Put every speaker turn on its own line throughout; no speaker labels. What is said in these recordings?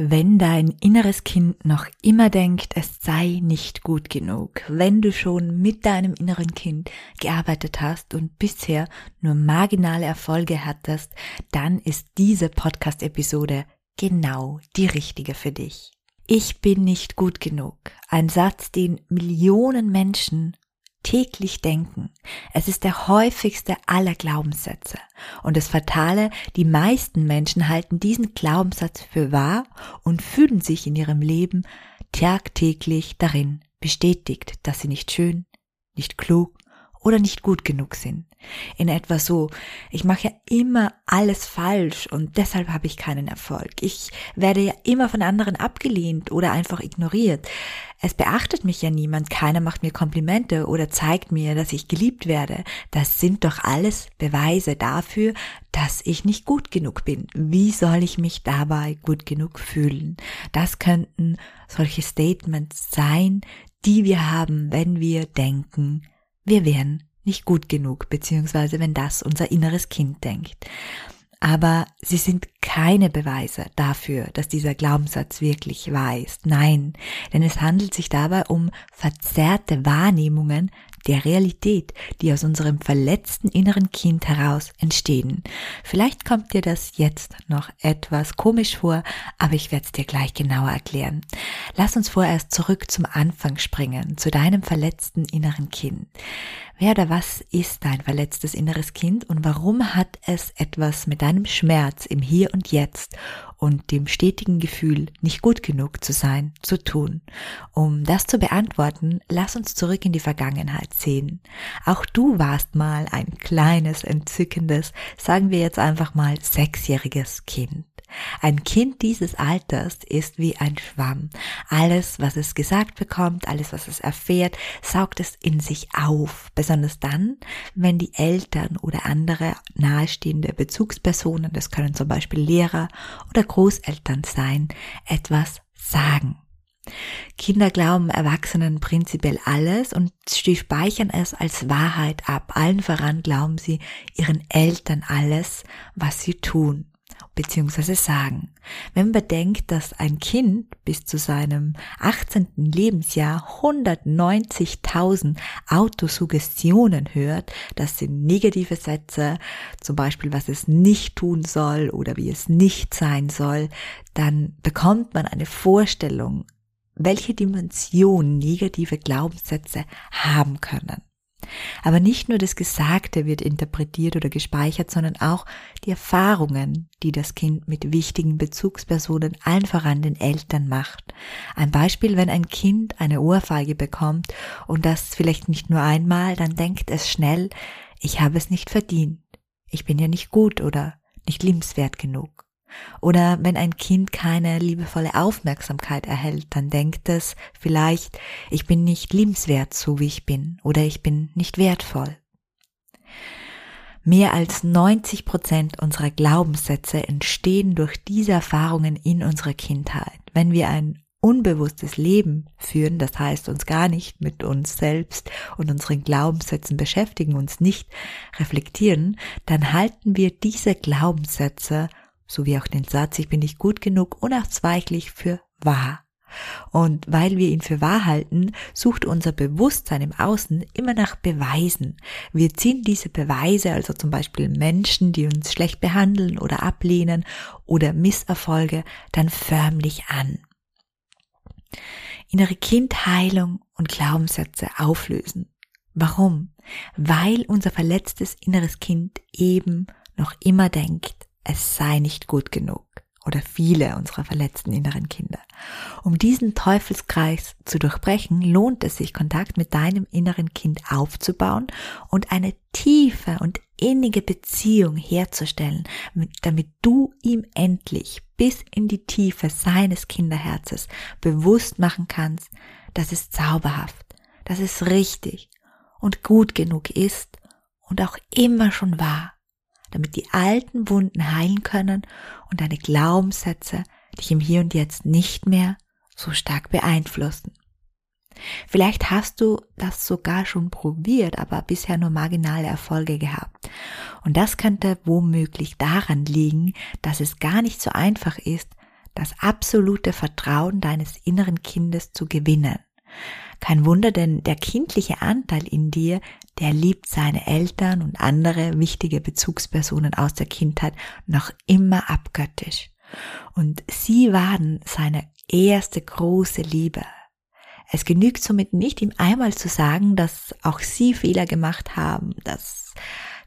Wenn dein inneres Kind noch immer denkt, es sei nicht gut genug, wenn du schon mit deinem inneren Kind gearbeitet hast und bisher nur marginale Erfolge hattest, dann ist diese Podcast-Episode genau die richtige für dich. Ich bin nicht gut genug. Ein Satz, den Millionen Menschen täglich denken. Es ist der häufigste aller Glaubenssätze. Und das Fatale, die meisten Menschen halten diesen Glaubenssatz für wahr und fühlen sich in ihrem Leben tagtäglich darin bestätigt, dass sie nicht schön, nicht klug oder nicht gut genug sind. In etwa so, ich mache ja immer alles falsch und deshalb habe ich keinen Erfolg. Ich werde ja immer von anderen abgelehnt oder einfach ignoriert. Es beachtet mich ja niemand, keiner macht mir Komplimente oder zeigt mir, dass ich geliebt werde. Das sind doch alles Beweise dafür, dass ich nicht gut genug bin. Wie soll ich mich dabei gut genug fühlen? Das könnten solche Statements sein, die wir haben, wenn wir denken, wir wären nicht gut genug, beziehungsweise wenn das unser inneres Kind denkt. Aber sie sind keine Beweise dafür, dass dieser Glaubenssatz wirklich wahr ist. Nein, denn es handelt sich dabei um verzerrte Wahrnehmungen der Realität, die aus unserem verletzten inneren Kind heraus entstehen. Vielleicht kommt dir das jetzt noch etwas komisch vor, aber ich werde es dir gleich genauer erklären. Lass uns vorerst zurück zum Anfang springen, zu deinem verletzten inneren Kind. Wer oder was ist dein verletztes inneres Kind und warum hat es etwas mit deinem Schmerz im Hier und Jetzt und dem stetigen Gefühl, nicht gut genug zu sein, zu tun? Um das zu beantworten, lass uns zurück in die Vergangenheit sehen. Auch du warst mal ein kleines, entzückendes, sagen wir jetzt einfach mal sechsjähriges Kind. Ein Kind dieses Alters ist wie ein Schwamm. Alles, was es gesagt bekommt, alles, was es erfährt, saugt es in sich auf. Besonders dann, wenn die Eltern oder andere nahestehende Bezugspersonen, das können zum Beispiel Lehrer oder Großeltern sein, etwas sagen. Kinder glauben Erwachsenen prinzipiell alles und sie speichern es als Wahrheit ab. Allen voran glauben sie ihren Eltern alles, was sie tun beziehungsweise sagen. Wenn man bedenkt, dass ein Kind bis zu seinem 18. Lebensjahr 190.000 Autosuggestionen hört, das sind negative Sätze, zum Beispiel was es nicht tun soll oder wie es nicht sein soll, dann bekommt man eine Vorstellung, welche Dimension negative Glaubenssätze haben können. Aber nicht nur das Gesagte wird interpretiert oder gespeichert, sondern auch die Erfahrungen, die das Kind mit wichtigen Bezugspersonen allen voran den Eltern macht. Ein Beispiel, wenn ein Kind eine Ohrfeige bekommt und das vielleicht nicht nur einmal, dann denkt es schnell, ich habe es nicht verdient. Ich bin ja nicht gut oder nicht liebenswert genug. Oder wenn ein Kind keine liebevolle Aufmerksamkeit erhält, dann denkt es vielleicht, ich bin nicht liebenswert so wie ich bin oder ich bin nicht wertvoll. Mehr als 90 Prozent unserer Glaubenssätze entstehen durch diese Erfahrungen in unserer Kindheit. Wenn wir ein unbewusstes Leben führen, das heißt uns gar nicht mit uns selbst und unseren Glaubenssätzen beschäftigen, uns nicht reflektieren, dann halten wir diese Glaubenssätze sowie auch den Satz, ich bin nicht gut genug, unausweichlich für wahr. Und weil wir ihn für wahr halten, sucht unser Bewusstsein im Außen immer nach Beweisen. Wir ziehen diese Beweise, also zum Beispiel Menschen, die uns schlecht behandeln oder ablehnen oder Misserfolge, dann förmlich an. Innere Kindheilung und Glaubenssätze auflösen. Warum? Weil unser verletztes inneres Kind eben noch immer denkt, es sei nicht gut genug oder viele unserer verletzten inneren Kinder. Um diesen Teufelskreis zu durchbrechen, lohnt es sich, Kontakt mit deinem inneren Kind aufzubauen und eine tiefe und innige Beziehung herzustellen, damit du ihm endlich bis in die Tiefe seines Kinderherzes bewusst machen kannst, dass es zauberhaft, dass es richtig und gut genug ist und auch immer schon war, damit die alten Wunden heilen können und deine Glaubenssätze dich im Hier und Jetzt nicht mehr so stark beeinflussen. Vielleicht hast du das sogar schon probiert, aber bisher nur marginale Erfolge gehabt. Und das könnte womöglich daran liegen, dass es gar nicht so einfach ist, das absolute Vertrauen deines inneren Kindes zu gewinnen. Kein Wunder, denn der kindliche Anteil in dir, der liebt seine Eltern und andere wichtige Bezugspersonen aus der Kindheit noch immer abgöttisch. Und sie waren seine erste große Liebe, es genügt somit nicht, ihm einmal zu sagen, dass auch sie Fehler gemacht haben, dass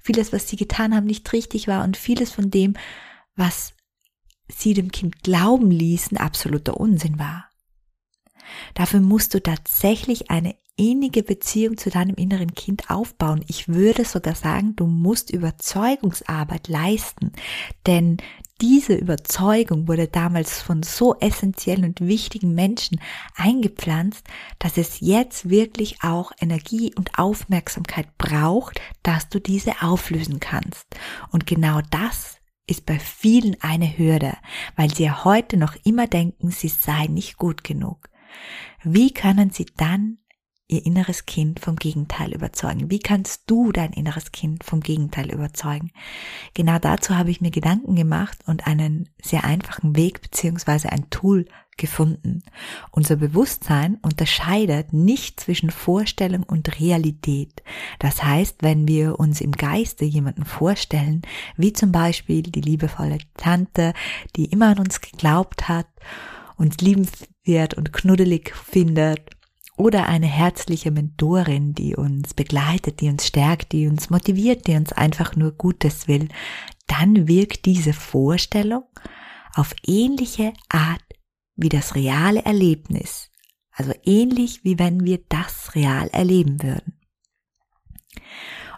vieles, was sie getan haben, nicht richtig war und vieles von dem, was sie dem Kind glauben ließen, absoluter Unsinn war. Dafür musst du tatsächlich eine innige Beziehung zu deinem inneren Kind aufbauen. Ich würde sogar sagen, du musst Überzeugungsarbeit leisten, denn diese Überzeugung wurde damals von so essentiellen und wichtigen Menschen eingepflanzt, dass es jetzt wirklich auch Energie und Aufmerksamkeit braucht, dass du diese auflösen kannst. Und genau das ist bei vielen eine Hürde, weil sie ja heute noch immer denken, sie seien nicht gut genug. Wie können sie dann ihr inneres Kind vom Gegenteil überzeugen? Wie kannst du dein inneres Kind vom Gegenteil überzeugen? Genau dazu habe ich mir Gedanken gemacht und einen sehr einfachen Weg beziehungsweise ein Tool gefunden. Unser Bewusstsein unterscheidet nicht zwischen Vorstellung und Realität. Das heißt, wenn wir uns im Geiste jemanden vorstellen, wie zum Beispiel die liebevolle Tante, die immer an uns geglaubt hat, uns liebenswert und knuddelig findet oder eine herzliche Mentorin, die uns begleitet, die uns stärkt, die uns motiviert, die uns einfach nur Gutes will, dann wirkt diese Vorstellung auf ähnliche Art wie das reale Erlebnis. Also ähnlich wie wenn wir das real erleben würden.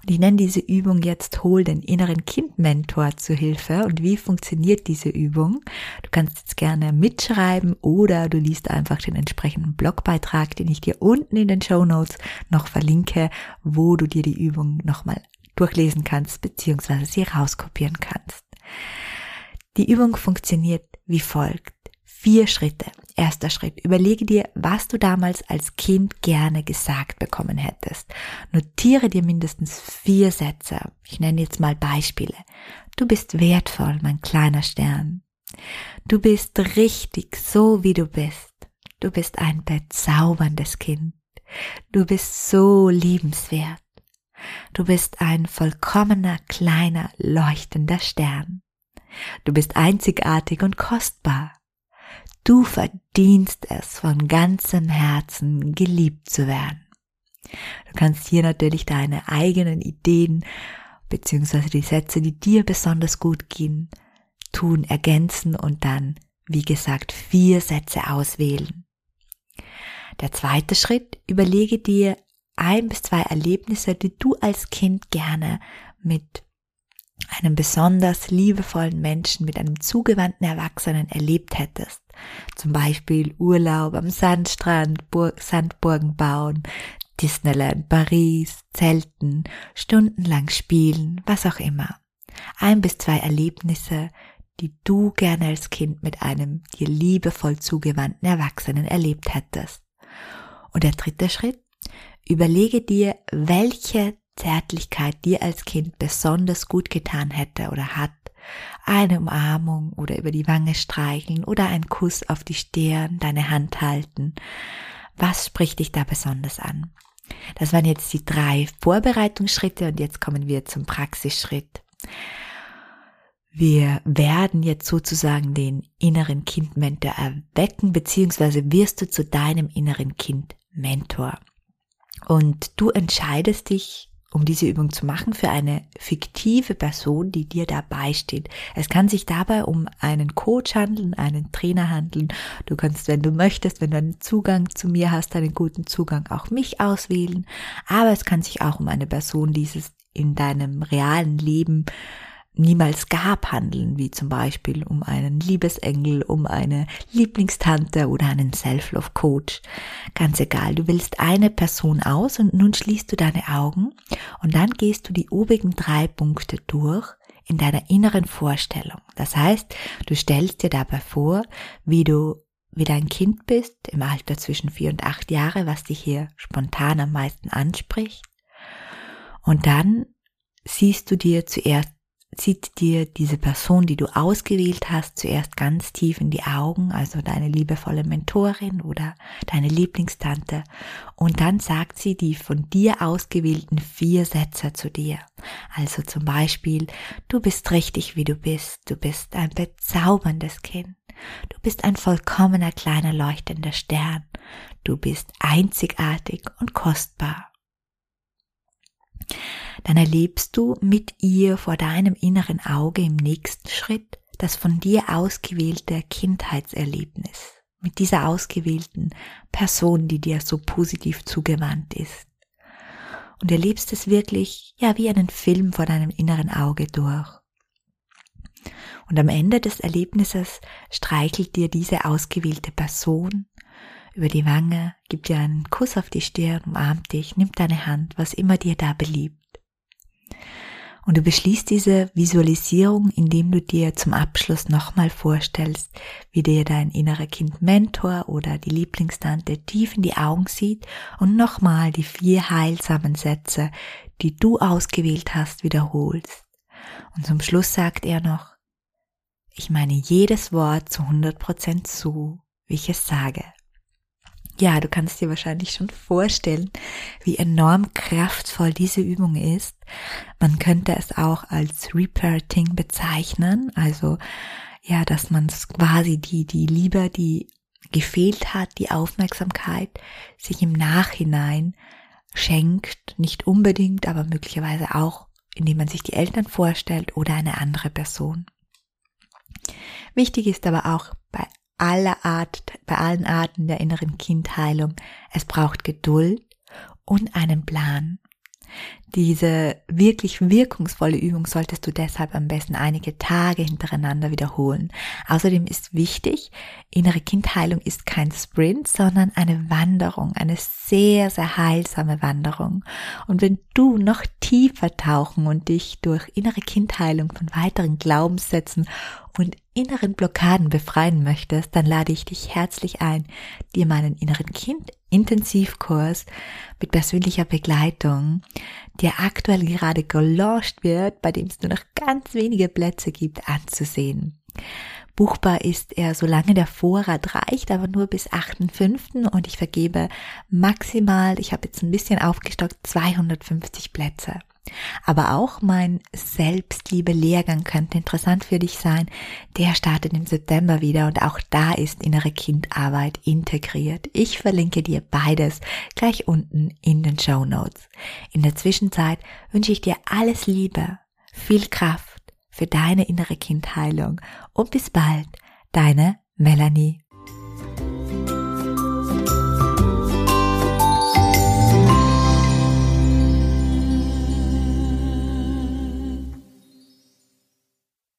Und ich nenne diese Übung jetzt Hol den inneren Kindmentor zu Hilfe. Und wie funktioniert diese Übung? Du kannst jetzt gerne mitschreiben oder du liest einfach den entsprechenden Blogbeitrag, den ich dir unten in den Show Notes noch verlinke, wo du dir die Übung nochmal durchlesen kannst, beziehungsweise sie rauskopieren kannst. Die Übung funktioniert wie folgt. Vier Schritte. Erster Schritt. Überlege dir, was du damals als Kind gerne gesagt bekommen hättest. Notiere dir mindestens vier Sätze. Ich nenne jetzt mal Beispiele. Du bist wertvoll, mein kleiner Stern. Du bist richtig so, wie du bist. Du bist ein bezauberndes Kind. Du bist so liebenswert. Du bist ein vollkommener, kleiner, leuchtender Stern. Du bist einzigartig und kostbar. Du verdienst es von ganzem Herzen geliebt zu werden. Du kannst hier natürlich deine eigenen Ideen beziehungsweise die Sätze, die dir besonders gut gehen, tun, ergänzen und dann, wie gesagt, vier Sätze auswählen. Der zweite Schritt, überlege dir ein bis zwei Erlebnisse, die du als Kind gerne mit einem besonders liebevollen Menschen, mit einem zugewandten Erwachsenen erlebt hättest. Zum Beispiel Urlaub am Sandstrand, Burg, Sandburgen bauen, Disneyland, Paris, Zelten, stundenlang spielen, was auch immer. Ein bis zwei Erlebnisse, die du gerne als Kind mit einem dir liebevoll zugewandten Erwachsenen erlebt hättest. Und der dritte Schritt, überlege dir, welche Zärtlichkeit dir als Kind besonders gut getan hätte oder hat. Eine Umarmung oder über die Wange streicheln oder ein Kuss auf die Stirn, deine Hand halten. Was spricht dich da besonders an? Das waren jetzt die drei Vorbereitungsschritte und jetzt kommen wir zum Praxisschritt. Wir werden jetzt sozusagen den inneren Kindmentor erwecken, beziehungsweise wirst du zu deinem inneren Kindmentor. Und du entscheidest dich um diese Übung zu machen, für eine fiktive Person, die dir dabei steht. Es kann sich dabei um einen Coach handeln, einen Trainer handeln. Du kannst, wenn du möchtest, wenn du einen Zugang zu mir hast, einen guten Zugang, auch mich auswählen. Aber es kann sich auch um eine Person dieses in deinem realen Leben niemals gab, handeln, wie zum Beispiel um einen Liebesengel, um eine Lieblingstante oder einen Self-Love-Coach. Ganz egal, du willst eine Person aus und nun schließt du deine Augen und dann gehst du die obigen drei Punkte durch in deiner inneren Vorstellung. Das heißt, du stellst dir dabei vor, wie du wie dein Kind bist, im Alter zwischen vier und acht Jahre, was dich hier spontan am meisten anspricht. Und dann siehst du dir zuerst zieht dir diese Person, die du ausgewählt hast, zuerst ganz tief in die Augen, also deine liebevolle Mentorin oder deine Lieblingstante, und dann sagt sie die von dir ausgewählten vier Sätze zu dir. Also zum Beispiel, du bist richtig, wie du bist, du bist ein bezauberndes Kind, du bist ein vollkommener kleiner leuchtender Stern, du bist einzigartig und kostbar dann erlebst du mit ihr vor deinem inneren Auge im nächsten Schritt das von dir ausgewählte Kindheitserlebnis mit dieser ausgewählten Person, die dir so positiv zugewandt ist. Und erlebst es wirklich, ja, wie einen Film vor deinem inneren Auge durch. Und am Ende des Erlebnisses streichelt dir diese ausgewählte Person über die Wange, gibt dir einen Kuss auf die Stirn, umarmt dich, nimmt deine Hand, was immer dir da beliebt. Und du beschließt diese Visualisierung, indem du dir zum Abschluss nochmal vorstellst, wie dir dein innerer Kind Mentor oder die Lieblingstante tief in die Augen sieht und nochmal die vier heilsamen Sätze, die du ausgewählt hast, wiederholst. Und zum Schluss sagt er noch, ich meine jedes Wort zu 100% zu, wie ich es sage. Ja, du kannst dir wahrscheinlich schon vorstellen, wie enorm kraftvoll diese Übung ist. Man könnte es auch als Reparting bezeichnen, also ja, dass man quasi die, die Liebe, die gefehlt hat, die Aufmerksamkeit, sich im Nachhinein schenkt, nicht unbedingt, aber möglicherweise auch, indem man sich die Eltern vorstellt oder eine andere Person. Wichtig ist aber auch aller Art, bei allen Arten der inneren Kindheilung. Es braucht Geduld und einen Plan. Diese wirklich wirkungsvolle Übung solltest du deshalb am besten einige Tage hintereinander wiederholen. Außerdem ist wichtig, innere Kindheilung ist kein Sprint, sondern eine Wanderung, eine sehr, sehr heilsame Wanderung. Und wenn du noch tiefer tauchen und dich durch innere Kindheilung von weiteren Glaubenssätzen und inneren Blockaden befreien möchtest, dann lade ich dich herzlich ein, dir meinen inneren Kind Intensivkurs mit persönlicher Begleitung, der aktuell gerade gelauncht wird, bei dem es nur noch ganz wenige Plätze gibt, anzusehen. Buchbar ist er, solange der Vorrat reicht, aber nur bis 8.5. und ich vergebe maximal, ich habe jetzt ein bisschen aufgestockt, 250 Plätze. Aber auch mein Selbstliebe-Lehrgang könnte interessant für dich sein. Der startet im September wieder und auch da ist innere Kindarbeit integriert. Ich verlinke dir beides gleich unten in den Show Notes. In der Zwischenzeit wünsche ich dir alles Liebe, viel Kraft für deine innere Kindheilung und bis bald, deine Melanie.